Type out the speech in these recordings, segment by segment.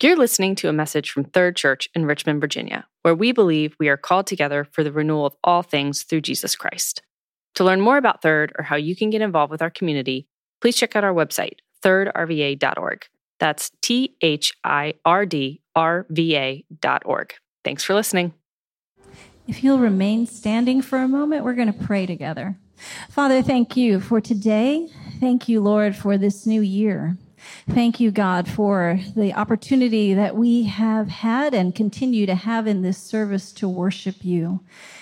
You're listening to a message from Third Church in Richmond, Virginia, where we believe we are called together for the renewal of all things through Jesus Christ. To learn more about Third or how you can get involved with our community, please check out our website, thirdrva.org. That's T H I R D R V A.org. Thanks for listening. If you'll remain standing for a moment, we're going to pray together. Father, thank you for today. Thank you, Lord, for this new year. Thank you, God, for the opportunity that we have had and continue to have in this service to worship you.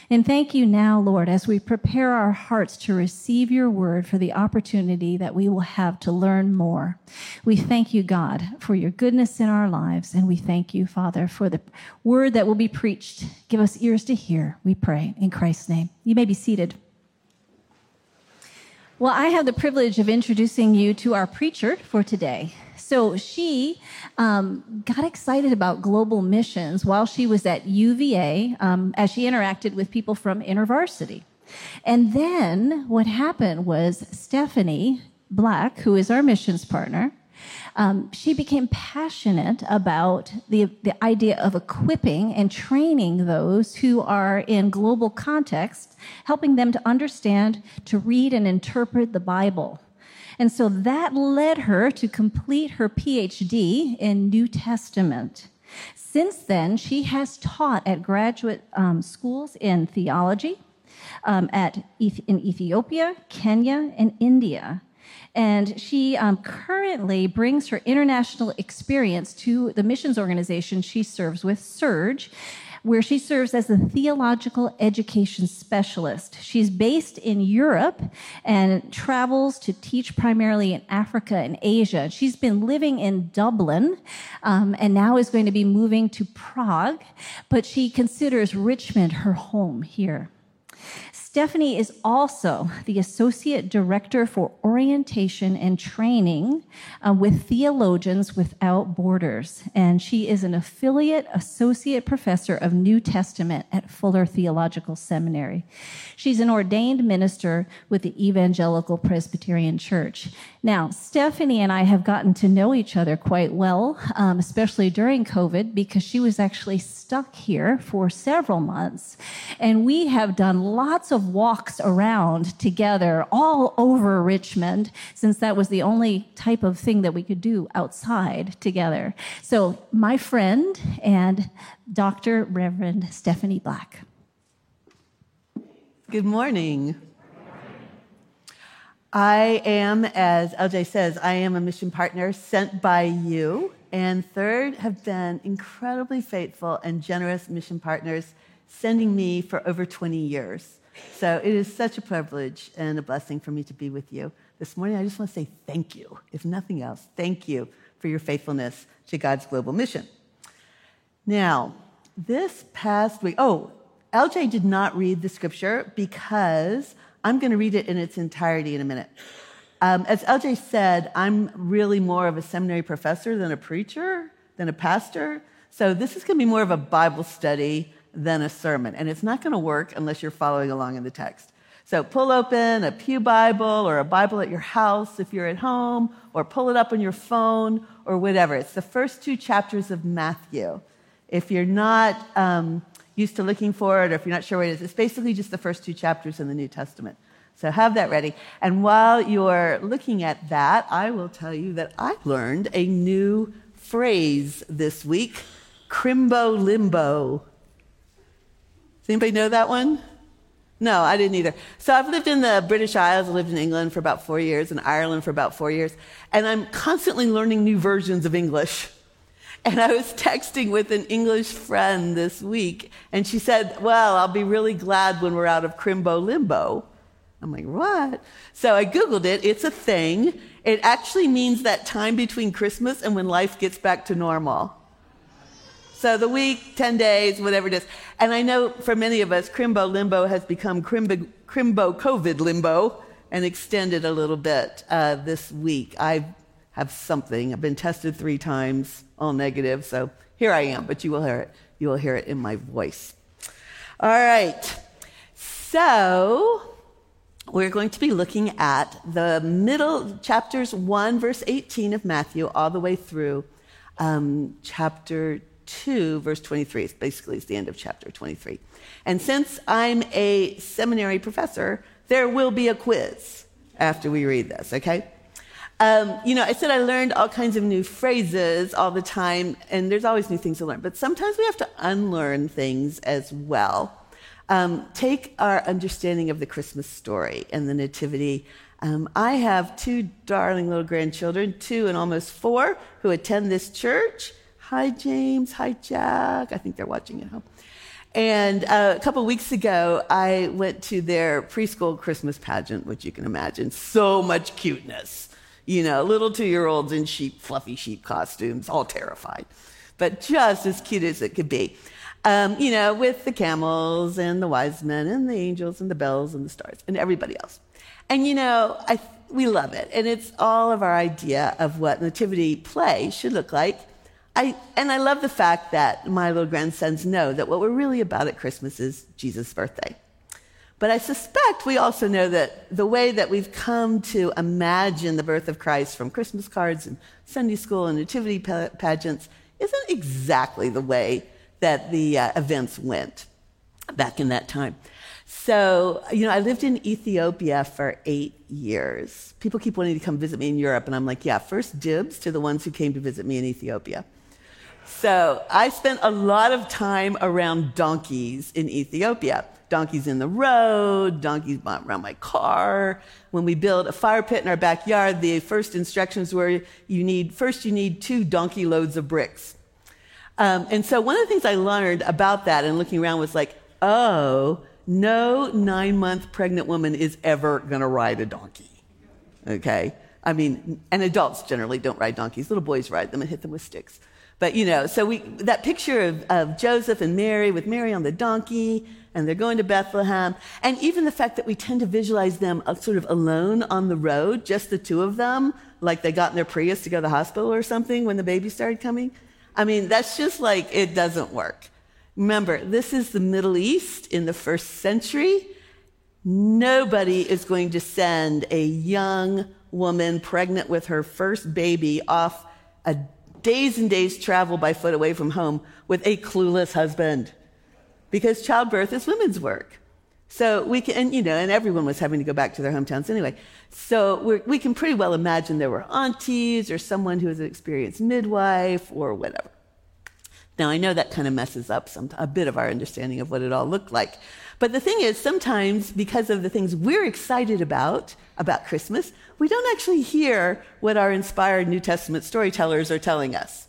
And thank you now, Lord, as we prepare our hearts to receive your word for the opportunity that we will have to learn more. We thank you, God, for your goodness in our lives. And we thank you, Father, for the word that will be preached. Give us ears to hear, we pray, in Christ's name. You may be seated. Well, I have the privilege of introducing you to our preacher for today. So she um, got excited about global missions while she was at UVA um, as she interacted with people from InterVarsity. And then what happened was Stephanie Black, who is our missions partner, um, she became passionate about the, the idea of equipping and training those who are in global contexts, helping them to understand, to read and interpret the Bible. And so that led her to complete her PhD in New Testament. Since then, she has taught at graduate um, schools in theology um, at, in Ethiopia, Kenya, and India. And she um, currently brings her international experience to the missions organization she serves with, Serge, where she serves as a theological education specialist. She's based in Europe and travels to teach primarily in Africa and Asia. She's been living in Dublin um, and now is going to be moving to Prague, but she considers Richmond her home here. Stephanie is also the Associate Director for Orientation and Training uh, with Theologians Without Borders. And she is an affiliate Associate Professor of New Testament at Fuller Theological Seminary. She's an ordained minister with the Evangelical Presbyterian Church. Now, Stephanie and I have gotten to know each other quite well, um, especially during COVID, because she was actually stuck here for several months. And we have done lots of walks around together all over Richmond, since that was the only type of thing that we could do outside together. So, my friend and Dr. Reverend Stephanie Black. Good morning. I am, as LJ says, I am a mission partner sent by you. And third, have been incredibly faithful and generous mission partners, sending me for over 20 years. So it is such a privilege and a blessing for me to be with you. This morning, I just want to say thank you. If nothing else, thank you for your faithfulness to God's global mission. Now, this past week, oh, LJ did not read the scripture because I'm going to read it in its entirety in a minute. Um, as LJ said, I'm really more of a seminary professor than a preacher, than a pastor. So this is going to be more of a Bible study than a sermon. And it's not going to work unless you're following along in the text. So pull open a Pew Bible or a Bible at your house if you're at home, or pull it up on your phone or whatever. It's the first two chapters of Matthew. If you're not um, used to looking for it or if you're not sure what it is, it's basically just the first two chapters in the New Testament. So have that ready. And while you're looking at that, I will tell you that I learned a new phrase this week crimbo limbo. Does anybody know that one? No, I didn't either. So I've lived in the British Isles, I lived in England for about four years, in Ireland for about four years, and I'm constantly learning new versions of English. And I was texting with an English friend this week, and she said, Well, I'll be really glad when we're out of crimbo limbo. I'm like, What? So I Googled it. It's a thing. It actually means that time between Christmas and when life gets back to normal. So the week, 10 days, whatever it is. And I know for many of us, crimbo limbo has become crimbo, crimbo COVID limbo and extended a little bit uh, this week. I have something. I've been tested three times, all negative. So here I am, but you will hear it. You will hear it in my voice. All right. So we're going to be looking at the middle chapters 1 verse 18 of Matthew all the way through um, chapter 2, verse 23. It's basically it's the end of chapter 23. And since I'm a seminary professor, there will be a quiz after we read this, okay? Um, you know, I said I learned all kinds of new phrases all the time, and there's always new things to learn, but sometimes we have to unlearn things as well. Um, take our understanding of the Christmas story and the Nativity. Um, I have two darling little grandchildren, two and almost four, who attend this church. Hi, James. Hi, Jack. I think they're watching at home. And uh, a couple weeks ago, I went to their preschool Christmas pageant, which you can imagine so much cuteness. You know, little two year olds in sheep, fluffy sheep costumes, all terrified, but just as cute as it could be. Um, you know, with the camels and the wise men and the angels and the bells and the stars and everybody else. And, you know, I, we love it. And it's all of our idea of what nativity play should look like I, and I love the fact that my little grandsons know that what we're really about at Christmas is Jesus' birthday. But I suspect we also know that the way that we've come to imagine the birth of Christ from Christmas cards and Sunday school and nativity pageants isn't exactly the way that the uh, events went back in that time. So, you know, I lived in Ethiopia for eight years. People keep wanting to come visit me in Europe, and I'm like, yeah, first dibs to the ones who came to visit me in Ethiopia. So I spent a lot of time around donkeys in Ethiopia. Donkeys in the road, donkeys around my car. When we built a fire pit in our backyard, the first instructions were you need, first you need two donkey loads of bricks. Um, and so one of the things I learned about that and looking around was like, oh, no nine month pregnant woman is ever going to ride a donkey. Okay? I mean, and adults generally don't ride donkeys. Little boys ride them and hit them with sticks. But, you know, so we, that picture of, of Joseph and Mary with Mary on the donkey, and they're going to Bethlehem, and even the fact that we tend to visualize them uh, sort of alone on the road, just the two of them, like they got in their Prius to go to the hospital or something when the baby started coming. I mean, that's just like, it doesn't work. Remember, this is the Middle East in the first century. Nobody is going to send a young woman pregnant with her first baby off a days and days travel by foot away from home with a clueless husband because childbirth is women's work. So we can, and, you know, and everyone was having to go back to their hometowns anyway. So we can pretty well imagine there were aunties or someone who was an experienced midwife or whatever. Now I know that kind of messes up some, a bit of our understanding of what it all looked like. But the thing is, sometimes because of the things we're excited about, about Christmas, we don't actually hear what our inspired New Testament storytellers are telling us.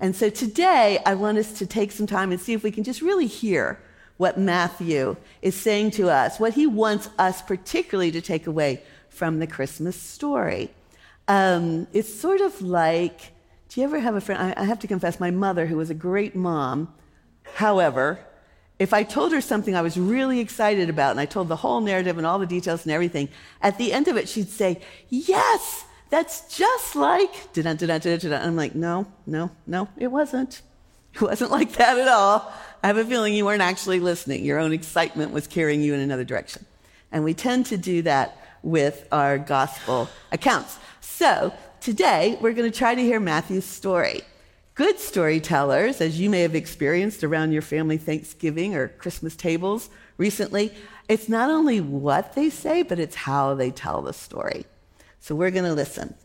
And so today, I want us to take some time and see if we can just really hear what Matthew is saying to us, what he wants us particularly to take away from the Christmas story. Um, it's sort of like do you ever have a friend? I, I have to confess, my mother, who was a great mom, however, if I told her something I was really excited about and I told the whole narrative and all the details and everything, at the end of it, she'd say, Yes, that's just like. I'm like, No, no, no, it wasn't. It wasn't like that at all. I have a feeling you weren't actually listening. Your own excitement was carrying you in another direction. And we tend to do that with our gospel accounts. So today, we're going to try to hear Matthew's story. Good storytellers, as you may have experienced around your family Thanksgiving or Christmas tables recently, it's not only what they say, but it's how they tell the story. So we're going to listen.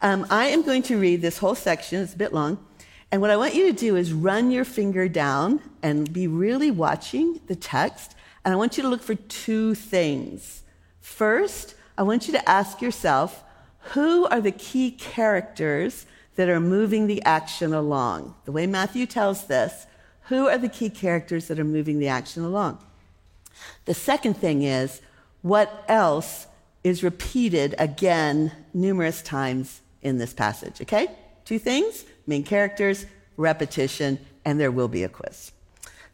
Um, I am going to read this whole section, it's a bit long. And what I want you to do is run your finger down and be really watching the text. And I want you to look for two things. First, I want you to ask yourself who are the key characters that are moving the action along. The way Matthew tells this, who are the key characters that are moving the action along? The second thing is, what else is repeated again numerous times in this passage? Okay? Two things main characters, repetition, and there will be a quiz.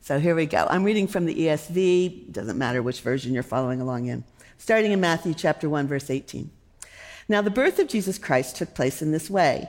So here we go. I'm reading from the ESV, doesn't matter which version you're following along in. Starting in Matthew chapter 1 verse 18. Now the birth of Jesus Christ took place in this way.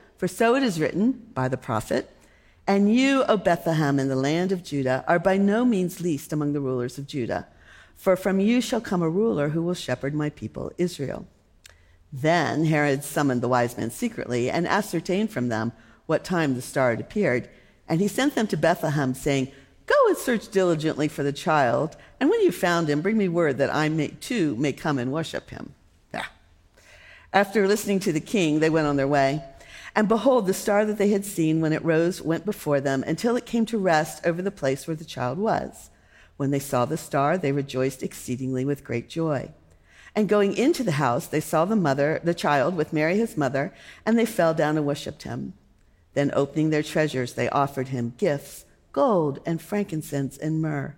for so it is written by the prophet, And you, O Bethlehem, in the land of Judah, are by no means least among the rulers of Judah, for from you shall come a ruler who will shepherd my people Israel. Then Herod summoned the wise men secretly and ascertained from them what time the star had appeared. And he sent them to Bethlehem, saying, Go and search diligently for the child, and when you've found him, bring me word that I may, too may come and worship him. After listening to the king, they went on their way. And behold, the star that they had seen when it rose went before them until it came to rest over the place where the child was. When they saw the star, they rejoiced exceedingly with great joy. And going into the house, they saw the mother, the child with Mary his mother, and they fell down and worshipped him. Then opening their treasures, they offered him gifts gold and frankincense and myrrh.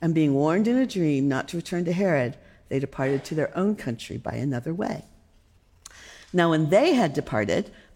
And being warned in a dream not to return to Herod, they departed to their own country by another way. Now, when they had departed,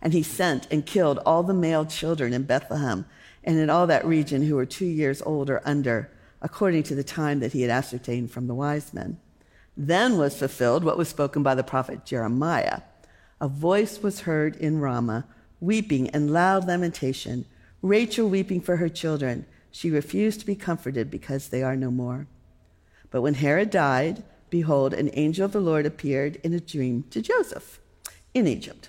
and he sent and killed all the male children in Bethlehem and in all that region who were two years old or under, according to the time that he had ascertained from the wise men. Then was fulfilled what was spoken by the prophet Jeremiah. A voice was heard in Ramah, weeping and loud lamentation, Rachel weeping for her children she refused to be comforted because they are no more. But when Herod died, behold, an angel of the Lord appeared in a dream to Joseph in Egypt,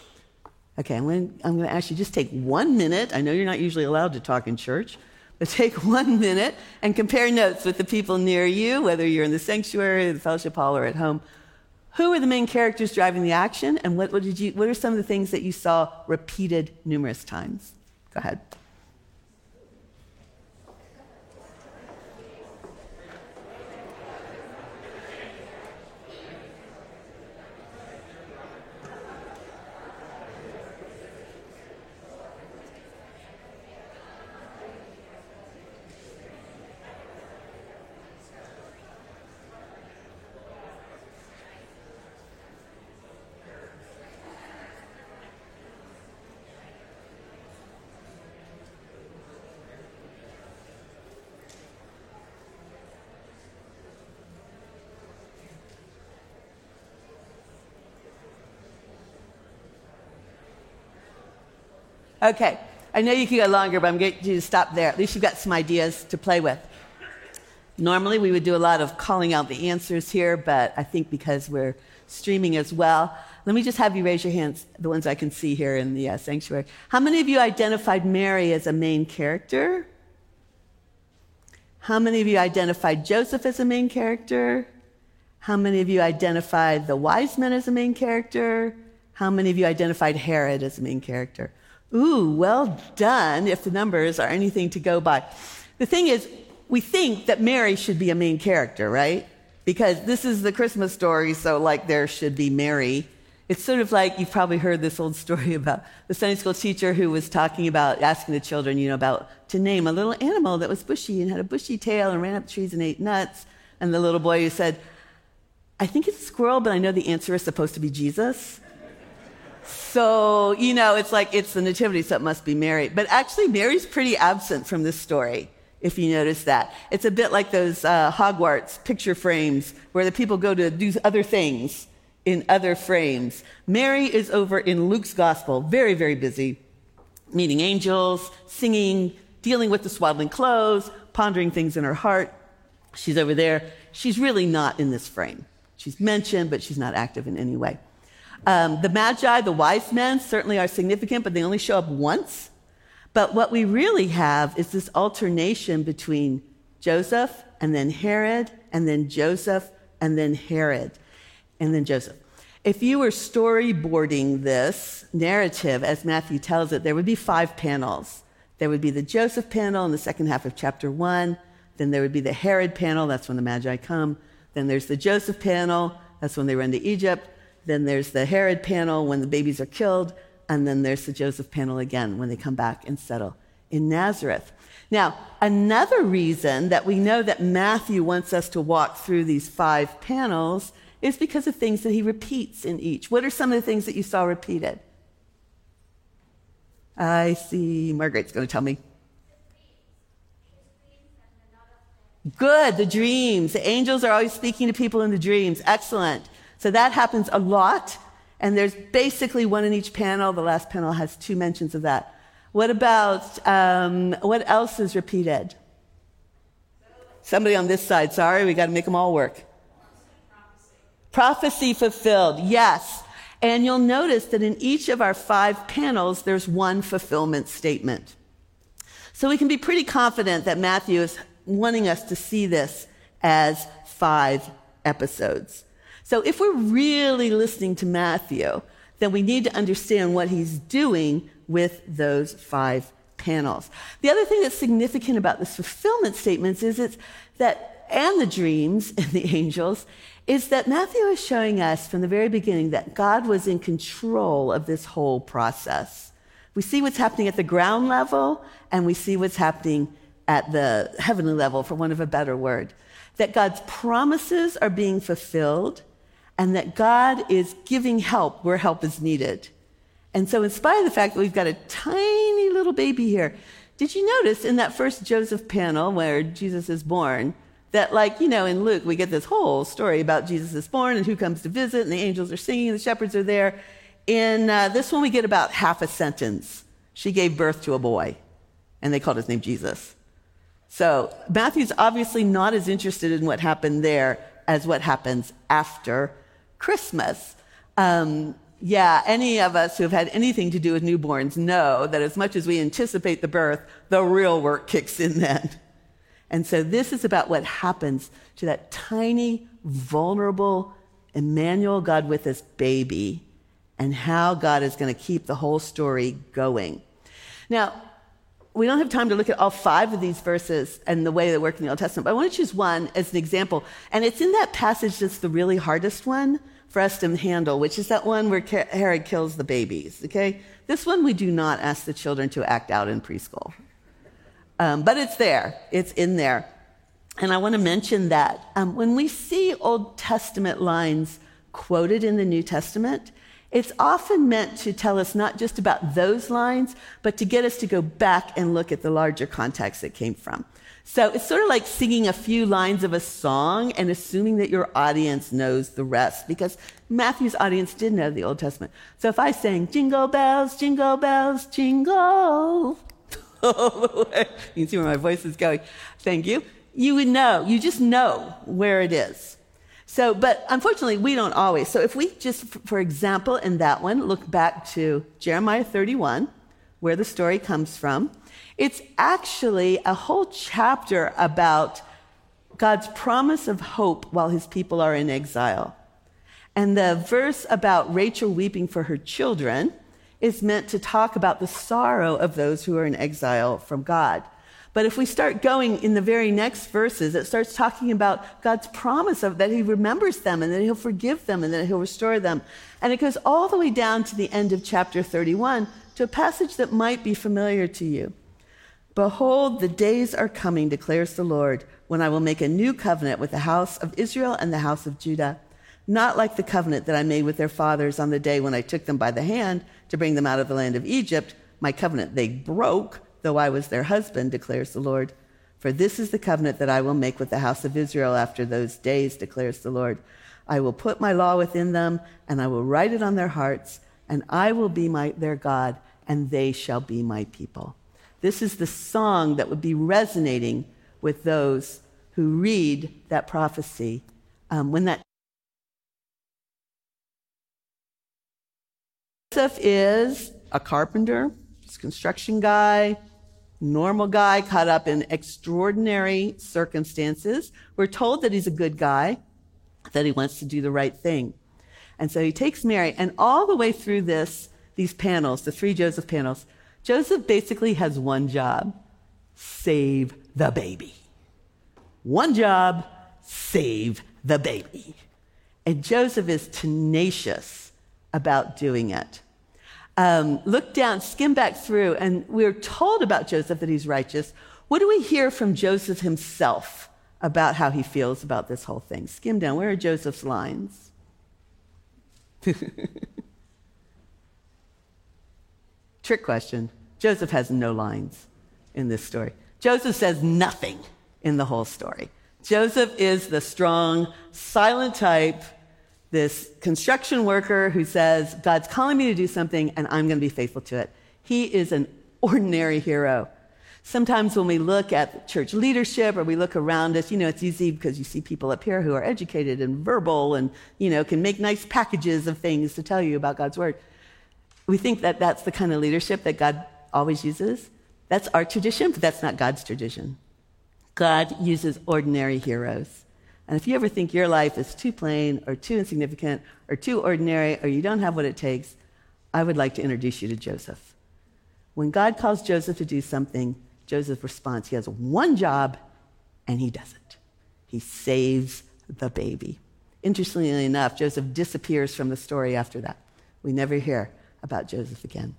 Okay, I'm going, to, I'm going to ask you just take one minute. I know you're not usually allowed to talk in church, but take one minute and compare notes with the people near you, whether you're in the sanctuary, the fellowship hall, or at home. Who are the main characters driving the action, and what, what, did you, what are some of the things that you saw repeated numerous times? Go ahead. Okay, I know you could go longer, but I'm going to stop there. At least you've got some ideas to play with. Normally, we would do a lot of calling out the answers here, but I think because we're streaming as well, let me just have you raise your hands, the ones I can see here in the uh, sanctuary. How many of you identified Mary as a main character? How many of you identified Joseph as a main character? How many of you identified the wise men as a main character? How many of you identified Herod as a main character? Ooh, well done if the numbers are anything to go by. The thing is, we think that Mary should be a main character, right? Because this is the Christmas story, so like there should be Mary. It's sort of like you've probably heard this old story about the Sunday school teacher who was talking about asking the children, you know, about to name a little animal that was bushy and had a bushy tail and ran up trees and ate nuts. And the little boy who said, I think it's a squirrel, but I know the answer is supposed to be Jesus. So, you know, it's like it's the nativity, so it must be Mary. But actually, Mary's pretty absent from this story, if you notice that. It's a bit like those uh, Hogwarts picture frames where the people go to do other things in other frames. Mary is over in Luke's gospel, very, very busy, meeting angels, singing, dealing with the swaddling clothes, pondering things in her heart. She's over there. She's really not in this frame. She's mentioned, but she's not active in any way. Um, the Magi, the wise men, certainly are significant, but they only show up once. But what we really have is this alternation between Joseph and then Herod, and then Joseph and then Herod and then Joseph. If you were storyboarding this narrative as Matthew tells it, there would be five panels. There would be the Joseph panel in the second half of chapter one. Then there would be the Herod panel, that's when the Magi come. Then there's the Joseph panel, that's when they run to Egypt. Then there's the Herod panel when the babies are killed. And then there's the Joseph panel again when they come back and settle in Nazareth. Now, another reason that we know that Matthew wants us to walk through these five panels is because of things that he repeats in each. What are some of the things that you saw repeated? I see Margaret's going to tell me. Good, the dreams. The angels are always speaking to people in the dreams. Excellent. So that happens a lot, and there's basically one in each panel. The last panel has two mentions of that. What about, um, what else is repeated? Somebody on this side, sorry, we got to make them all work. Prophecy fulfilled, yes. And you'll notice that in each of our five panels, there's one fulfillment statement. So we can be pretty confident that Matthew is wanting us to see this as five episodes. So if we're really listening to Matthew, then we need to understand what he's doing with those five panels. The other thing that's significant about the fulfillment statements is it's that, and the dreams and the angels, is that Matthew is showing us from the very beginning that God was in control of this whole process. We see what's happening at the ground level, and we see what's happening at the heavenly level, for want of a better word. That God's promises are being fulfilled, and that God is giving help where help is needed. And so, in spite of the fact that we've got a tiny little baby here, did you notice in that first Joseph panel where Jesus is born, that like you know in luke we get this whole story about jesus is born and who comes to visit and the angels are singing and the shepherds are there. In uh, this one we get about half a sentence. She gave birth to a boy and they called his name jesus. So matthew's obviously not as interested in what happened there as what happens after christmas um, yeah, any of us who have had anything to do with newborns know that as much as we anticipate the birth, the real work kicks in then. And so this is about what happens to that tiny, vulnerable Emmanuel, God with us baby, and how God is going to keep the whole story going. Now, we don't have time to look at all five of these verses and the way they work in the Old Testament, but I want to choose one as an example. And it's in that passage that's the really hardest one for us to handle, which is that one where Herod kills the babies. Okay? This one we do not ask the children to act out in preschool. Um, but it's there, it's in there. And I want to mention that um, when we see Old Testament lines quoted in the New Testament, it's often meant to tell us not just about those lines, but to get us to go back and look at the larger context it came from. So it's sort of like singing a few lines of a song and assuming that your audience knows the rest, because Matthew's audience did know the Old Testament. So if I sang, Jingle bells, jingle bells, jingle, you can see where my voice is going. Thank you. You would know. You just know where it is. So, but unfortunately, we don't always. So, if we just, for example, in that one, look back to Jeremiah 31, where the story comes from, it's actually a whole chapter about God's promise of hope while his people are in exile. And the verse about Rachel weeping for her children is meant to talk about the sorrow of those who are in exile from God. But if we start going in the very next verses, it starts talking about God's promise of that He remembers them and that He'll forgive them and that He'll restore them. And it goes all the way down to the end of chapter 31 to a passage that might be familiar to you. Behold, the days are coming, declares the Lord, when I will make a new covenant with the house of Israel and the house of Judah, not like the covenant that I made with their fathers on the day when I took them by the hand to bring them out of the land of Egypt, my covenant they broke though I was their husband, declares the Lord. For this is the covenant that I will make with the house of Israel after those days, declares the Lord. I will put my law within them, and I will write it on their hearts, and I will be my, their God, and they shall be my people. This is the song that would be resonating with those who read that prophecy um, when that Joseph is a carpenter, he's a construction guy, normal guy caught up in extraordinary circumstances. We're told that he's a good guy, that he wants to do the right thing. And so he takes Mary, and all the way through this, these panels, the three Joseph panels, Joseph basically has one job save the baby. One job, save the baby. And Joseph is tenacious about doing it um, look down, skim back through, and we're told about Joseph that he's righteous. What do we hear from Joseph himself about how he feels about this whole thing? Skim down. Where are Joseph's lines? Trick question. Joseph has no lines in this story. Joseph says nothing in the whole story. Joseph is the strong, silent type this construction worker who says, God's calling me to do something and I'm going to be faithful to it. He is an ordinary hero. Sometimes when we look at church leadership or we look around us, you know, it's easy because you see people up here who are educated and verbal and, you know, can make nice packages of things to tell you about God's word. We think that that's the kind of leadership that God always uses. That's our tradition, but that's not God's tradition. God uses ordinary heroes. And if you ever think your life is too plain or too insignificant or too ordinary or you don't have what it takes, I would like to introduce you to Joseph. When God calls Joseph to do something, Joseph responds. He has one job and he does it. He saves the baby. Interestingly enough, Joseph disappears from the story after that. We never hear about Joseph again.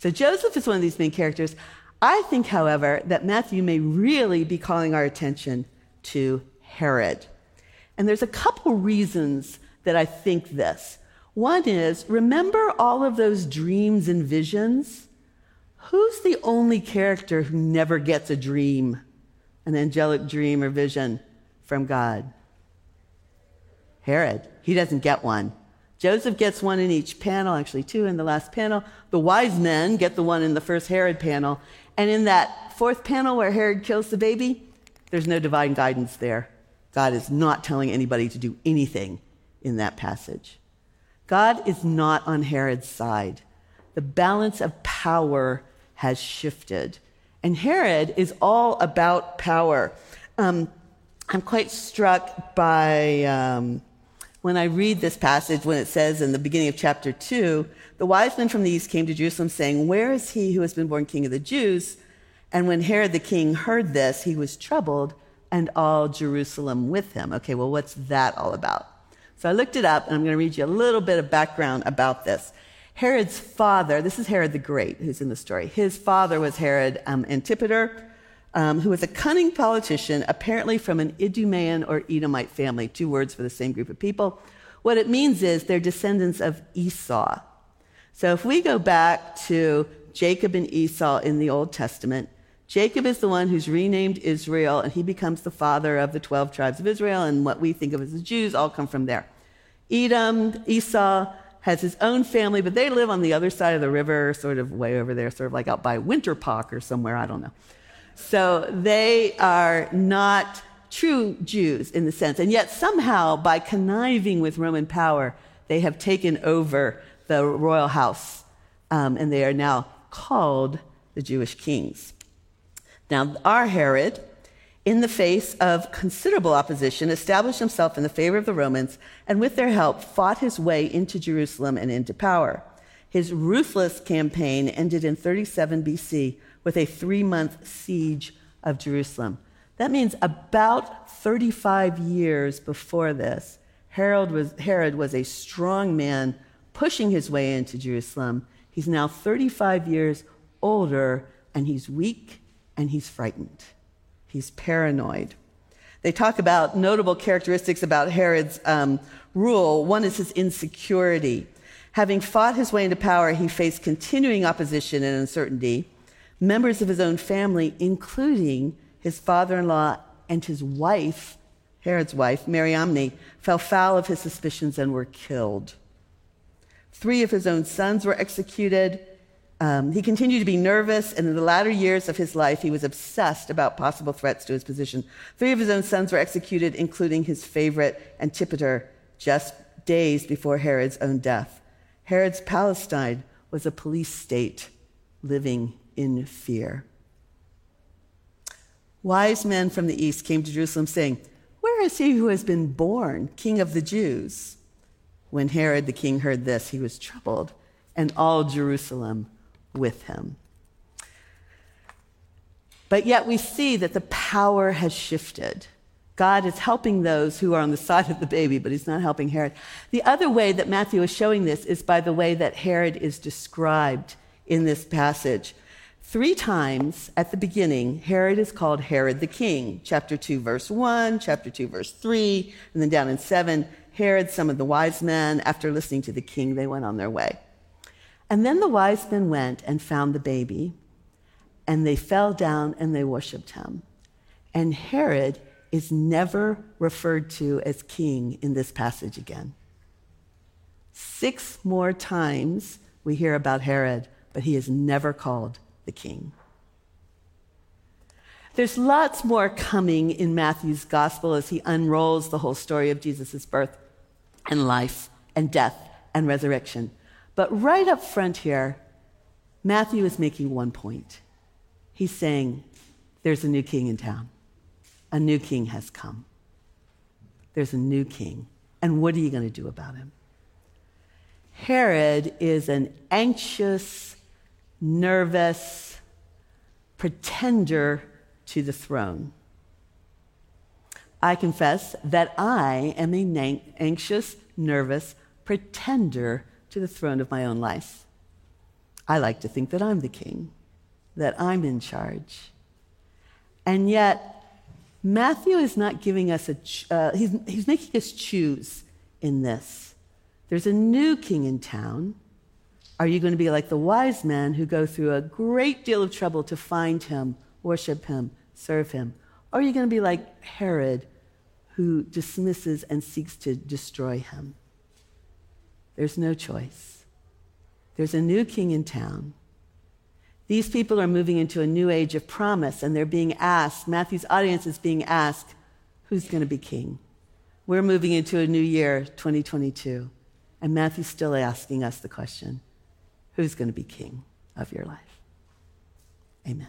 So Joseph is one of these main characters. I think, however, that Matthew may really be calling our attention to Herod. And there's a couple reasons that I think this. One is remember all of those dreams and visions? Who's the only character who never gets a dream, an angelic dream or vision from God? Herod. He doesn't get one. Joseph gets one in each panel, actually, two in the last panel. The wise men get the one in the first Herod panel. And in that fourth panel where Herod kills the baby, there's no divine guidance there. God is not telling anybody to do anything in that passage. God is not on Herod's side. The balance of power has shifted. And Herod is all about power. Um, I'm quite struck by um, when I read this passage when it says in the beginning of chapter 2 the wise men from the east came to Jerusalem saying, Where is he who has been born king of the Jews? And when Herod the king heard this, he was troubled and all Jerusalem with him. Okay, well, what's that all about? So I looked it up, and I'm going to read you a little bit of background about this. Herod's father, this is Herod the Great who's in the story. His father was Herod um, Antipater, um, who was a cunning politician, apparently from an Idumean or Edomite family, two words for the same group of people. What it means is they're descendants of Esau. So if we go back to Jacob and Esau in the Old Testament, Jacob is the one who's renamed Israel, and he becomes the father of the 12 tribes of Israel, and what we think of as the Jews all come from there. Edom, Esau, has his own family, but they live on the other side of the river, sort of way over there, sort of like out by Winterpock or somewhere, I don't know. So they are not true Jews in the sense, and yet somehow, by conniving with Roman power, they have taken over the royal house, um, and they are now called the Jewish kings. Now, our Herod in the face of considerable opposition, established himself in the favor of the Romans, and with their help, fought his way into Jerusalem and into power. His ruthless campaign ended in 37 BC with a three month siege of Jerusalem. That means about 35 years before this, Herod was, Herod was a strong man pushing his way into Jerusalem. He's now 35 years older, and he's weak and he's frightened. He's paranoid. They talk about notable characteristics about Herod's um, rule. One is his insecurity. Having fought his way into power, he faced continuing opposition and uncertainty. Members of his own family, including his father in law and his wife, Herod's wife, Mariamne, fell foul of his suspicions and were killed. Three of his own sons were executed. Um, he continued to be nervous, and in the latter years of his life, he was obsessed about possible threats to his position. Three of his own sons were executed, including his favorite, Antipater, just days before Herod's own death. Herod's Palestine was a police state living in fear. Wise men from the east came to Jerusalem saying, Where is he who has been born, king of the Jews? When Herod the king heard this, he was troubled, and all Jerusalem with him. But yet we see that the power has shifted. God is helping those who are on the side of the baby, but he's not helping Herod. The other way that Matthew is showing this is by the way that Herod is described in this passage. Three times at the beginning, Herod is called Herod the king. Chapter 2, verse 1, chapter 2, verse 3, and then down in 7, Herod, some of the wise men, after listening to the king, they went on their way. And then the wise men went and found the baby, and they fell down and they worshiped him. And Herod is never referred to as king in this passage again. Six more times we hear about Herod, but he is never called the king. There's lots more coming in Matthew's gospel as he unrolls the whole story of Jesus' birth and life and death and resurrection. But right up front here, Matthew is making one point. He's saying, There's a new king in town. A new king has come. There's a new king. And what are you going to do about him? Herod is an anxious, nervous pretender to the throne. I confess that I am a anxious, nervous pretender to the throne of my own life. I like to think that I'm the king, that I'm in charge. And yet, Matthew is not giving us a, uh, he's, he's making us choose in this. There's a new king in town. Are you going to be like the wise men who go through a great deal of trouble to find him, worship him, serve him? Or are you going to be like Herod who dismisses and seeks to destroy him? There's no choice. There's a new king in town. These people are moving into a new age of promise, and they're being asked, Matthew's audience is being asked, who's going to be king? We're moving into a new year, 2022, and Matthew's still asking us the question who's going to be king of your life? Amen.